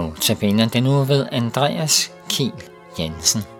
Notabene den uge ved Andreas Kiel Jensen.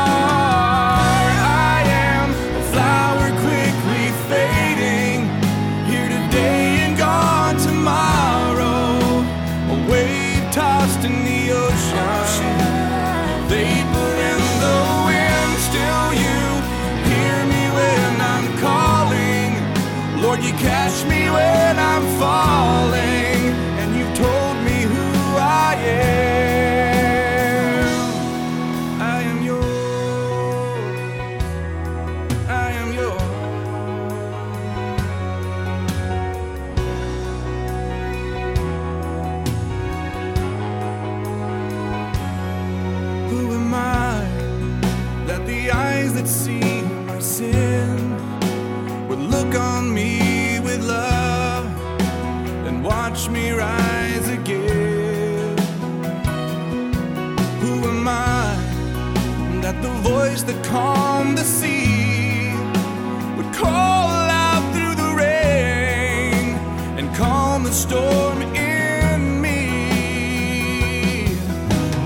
Catch me when I'm falling, and you've told me who I am. I am yours. I am yours. Who am I that the eyes that see my sin would look on me with love and watch me rise again? Who am I that the voice that calmed the sea would call out through the rain and calm the storm in me?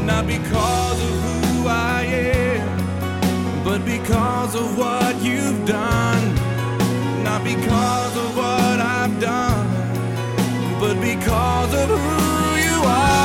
Not because of who I am, but because of what you've done not because of what because of who you are.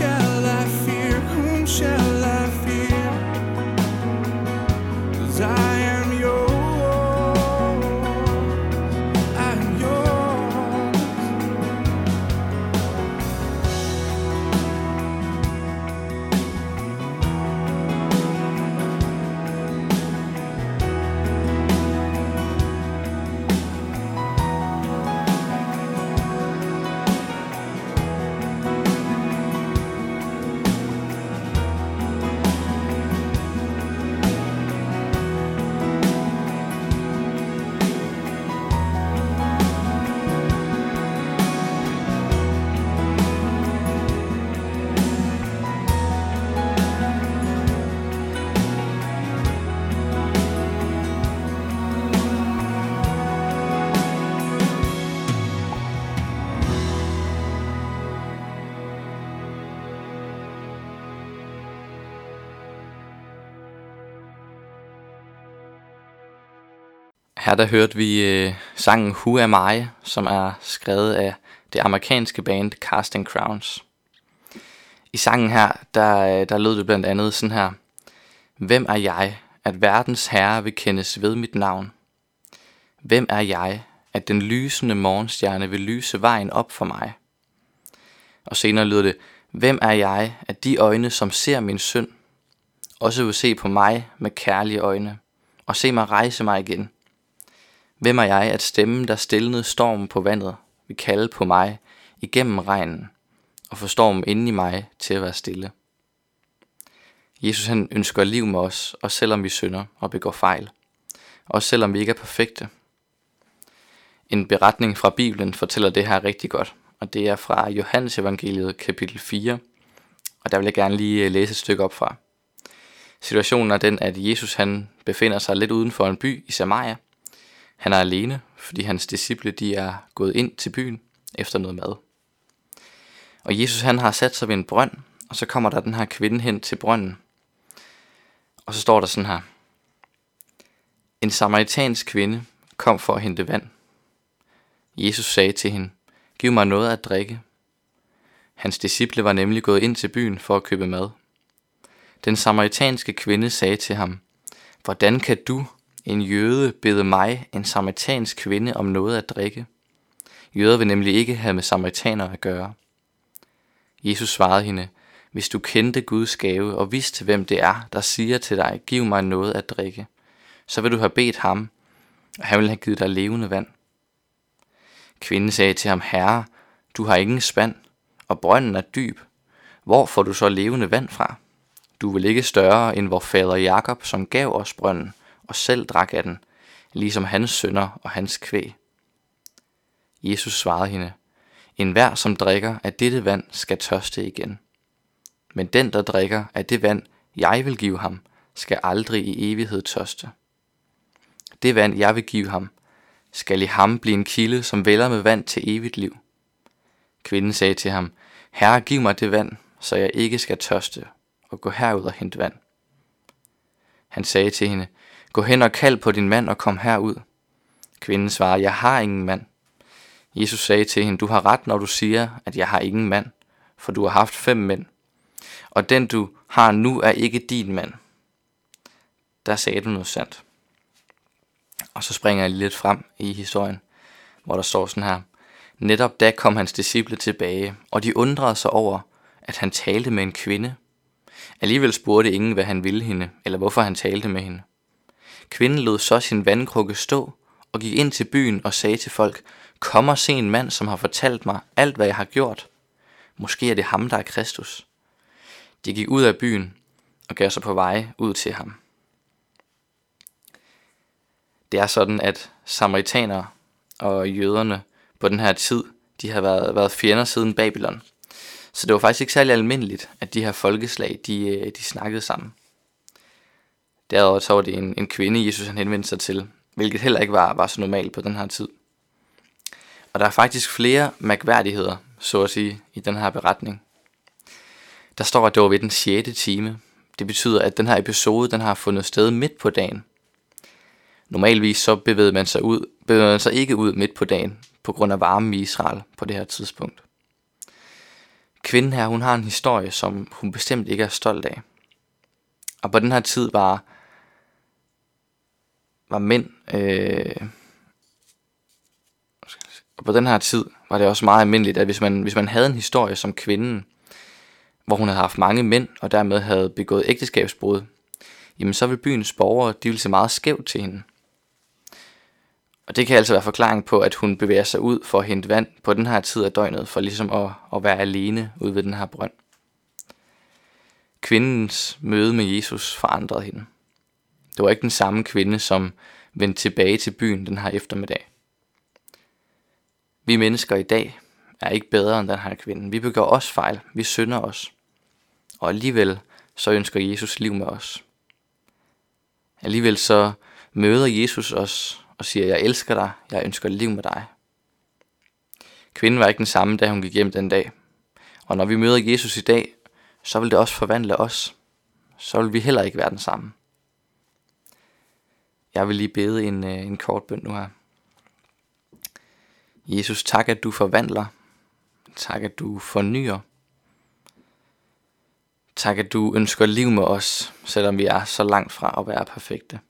ocean. Her der hørte vi øh, sangen Who Am I, som er skrevet af det amerikanske band Casting Crowns. I sangen her, der, øh, der lød det blandt andet sådan her. Hvem er jeg, at verdens herre vil kendes ved mit navn? Hvem er jeg, at den lysende morgenstjerne vil lyse vejen op for mig? Og senere lyder det, hvem er jeg, at de øjne, som ser min synd, også vil se på mig med kærlige øjne, og se mig rejse mig igen? Hvem er jeg, at stemmen, der stillede stormen på vandet, vil kalde på mig igennem regnen, og få stormen inde i mig til at være stille? Jesus han ønsker liv med os, også selvom vi synder og begår fejl. Også selvom vi ikke er perfekte. En beretning fra Bibelen fortæller det her rigtig godt, og det er fra Johannes evangeliet kapitel 4, og der vil jeg gerne lige øh, læse et stykke op fra. Situationen er den, at Jesus han befinder sig lidt uden for en by i Samaria. Han er alene, fordi hans disciple de er gået ind til byen efter noget mad. Og Jesus han har sat sig ved en brønd, og så kommer der den her kvinde hen til brønden. Og så står der sådan her. En samaritansk kvinde kom for at hente vand. Jesus sagde til hende, giv mig noget at drikke. Hans disciple var nemlig gået ind til byen for at købe mad. Den samaritanske kvinde sagde til ham, Hvordan kan du, en jøde, bede mig, en samaritansk kvinde, om noget at drikke? Jøder vil nemlig ikke have med samaritanere at gøre. Jesus svarede hende, hvis du kendte Guds gave og vidste, hvem det er, der siger til dig, giv mig noget at drikke, så vil du have bedt ham, og han vil have givet dig levende vand. Kvinden sagde til ham, Herre, du har ingen spand, og brønden er dyb. Hvor får du så levende vand fra? Du vil ikke større end vor fader Jakob, som gav os brønden, og selv drak af den, ligesom hans sønner og hans kvæg. Jesus svarede hende, En hver, som drikker af dette vand, skal tørste igen. Men den, der drikker af det vand, jeg vil give ham, skal aldrig i evighed tørste. Det vand, jeg vil give ham, skal i ham blive en kilde, som vælger med vand til evigt liv. Kvinden sagde til ham, Herre, giv mig det vand, så jeg ikke skal tørste, og gå herud og hente vand. Han sagde til hende, Gå hen og kald på din mand og kom herud. Kvinden svarer, Jeg har ingen mand. Jesus sagde til hende, Du har ret, når du siger, at jeg har ingen mand, for du har haft fem mænd. Og den du har nu er ikke din mand. Der sagde du noget sandt. Og så springer jeg lidt frem i historien, hvor der står sådan her. Netop da kom hans disciple tilbage, og de undrede sig over, at han talte med en kvinde. Alligevel spurgte ingen, hvad han ville hende, eller hvorfor han talte med hende. Kvinden lod så sin vandkrukke stå og gik ind til byen og sagde til folk, Kom og se en mand, som har fortalt mig alt, hvad jeg har gjort. Måske er det ham, der er Kristus. De gik ud af byen og gav sig på vej ud til ham. Det er sådan, at samaritanere og jøderne på den her tid, de har været, været fjender siden Babylon. Så det var faktisk ikke særlig almindeligt, at de her folkeslag, de, øh, de snakkede sammen. Derudover så var det en, en kvinde, Jesus han henvendte sig til, hvilket heller ikke var, var så normalt på den her tid. Og der er faktisk flere mærkværdigheder, så at sige, i den her beretning. Der står, at det var ved den 6. time. Det betyder, at den her episode, den har fundet sted midt på dagen. Normalvis så bevægede man sig, ud, bevægede man sig ikke ud midt på dagen, på grund af varmen i Israel på det her tidspunkt. Kvinden her, hun har en historie, som hun bestemt ikke er stolt af. Og på den her tid var, var mænd, øh, og på den her tid var det også meget almindeligt, at hvis man, hvis man havde en historie som kvinden, hvor hun havde haft mange mænd, og dermed havde begået ægteskabsbrud, jamen så ville byens borgere, de ville se meget skævt til hende. Og det kan altså være forklaring på, at hun bevæger sig ud for at hente vand på den her tid af døgnet, for ligesom at, at være alene ude ved den her brønd. Kvindens møde med Jesus forandrede hende. Det var ikke den samme kvinde, som vendte tilbage til byen den her eftermiddag. Vi mennesker i dag er ikke bedre end den her kvinde. Vi begår også fejl. Vi synder os. Og alligevel så ønsker Jesus liv med os. Alligevel så møder Jesus os og siger, jeg elsker dig, jeg ønsker liv med dig. Kvinden var ikke den samme, da hun gik hjem den dag. Og når vi møder Jesus i dag, så vil det også forvandle os. Så vil vi heller ikke være den samme. Jeg vil lige bede en, øh, en kort bøn nu her. Jesus, tak at du forvandler. Tak at du fornyer. Tak at du ønsker liv med os, selvom vi er så langt fra at være perfekte.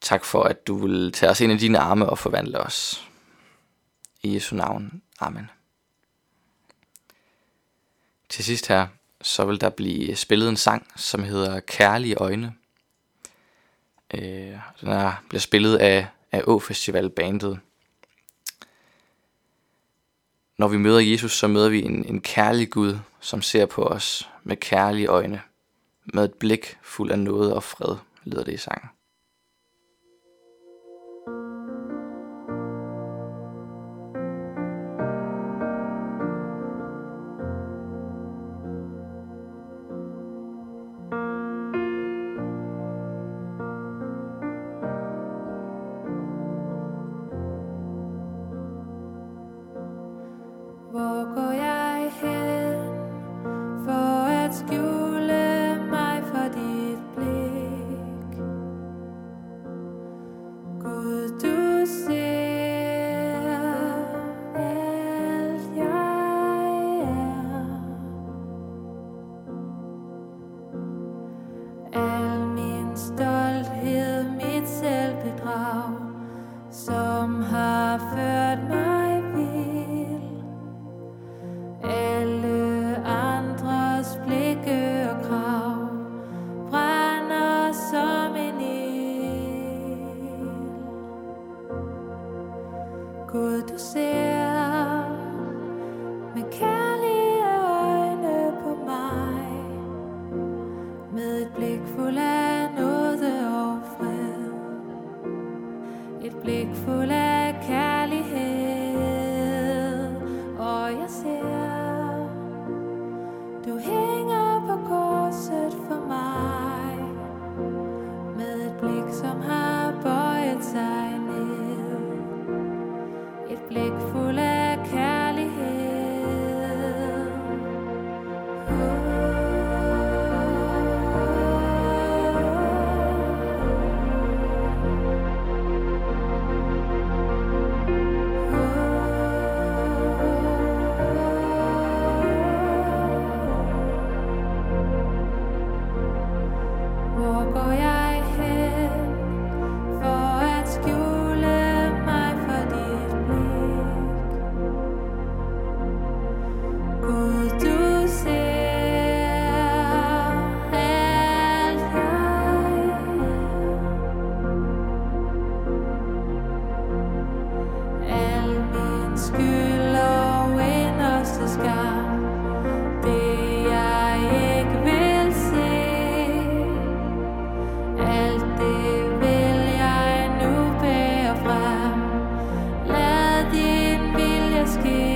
Tak for, at du vil tage os ind i dine arme og forvandle os. I Jesu navn. Amen. Til sidst her, så vil der blive spillet en sang, som hedder Kærlige Øjne. Øh, den er, bliver spillet af, af Å-festival bandet. Når vi møder Jesus, så møder vi en, en kærlig Gud, som ser på os med kærlige øjne, med et blik fuld af noget og fred, lyder det i sangen. say quanto ser. asking.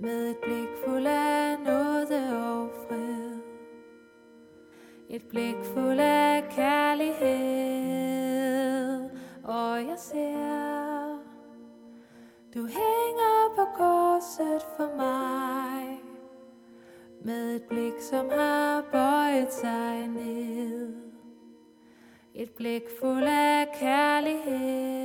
med et blik fuld af nåde og fred. Et blik fuld af kærlighed, og jeg ser, du hænger på korset for mig. Med et blik, som har bøjet sig ned. Et blik fuld af kærlighed.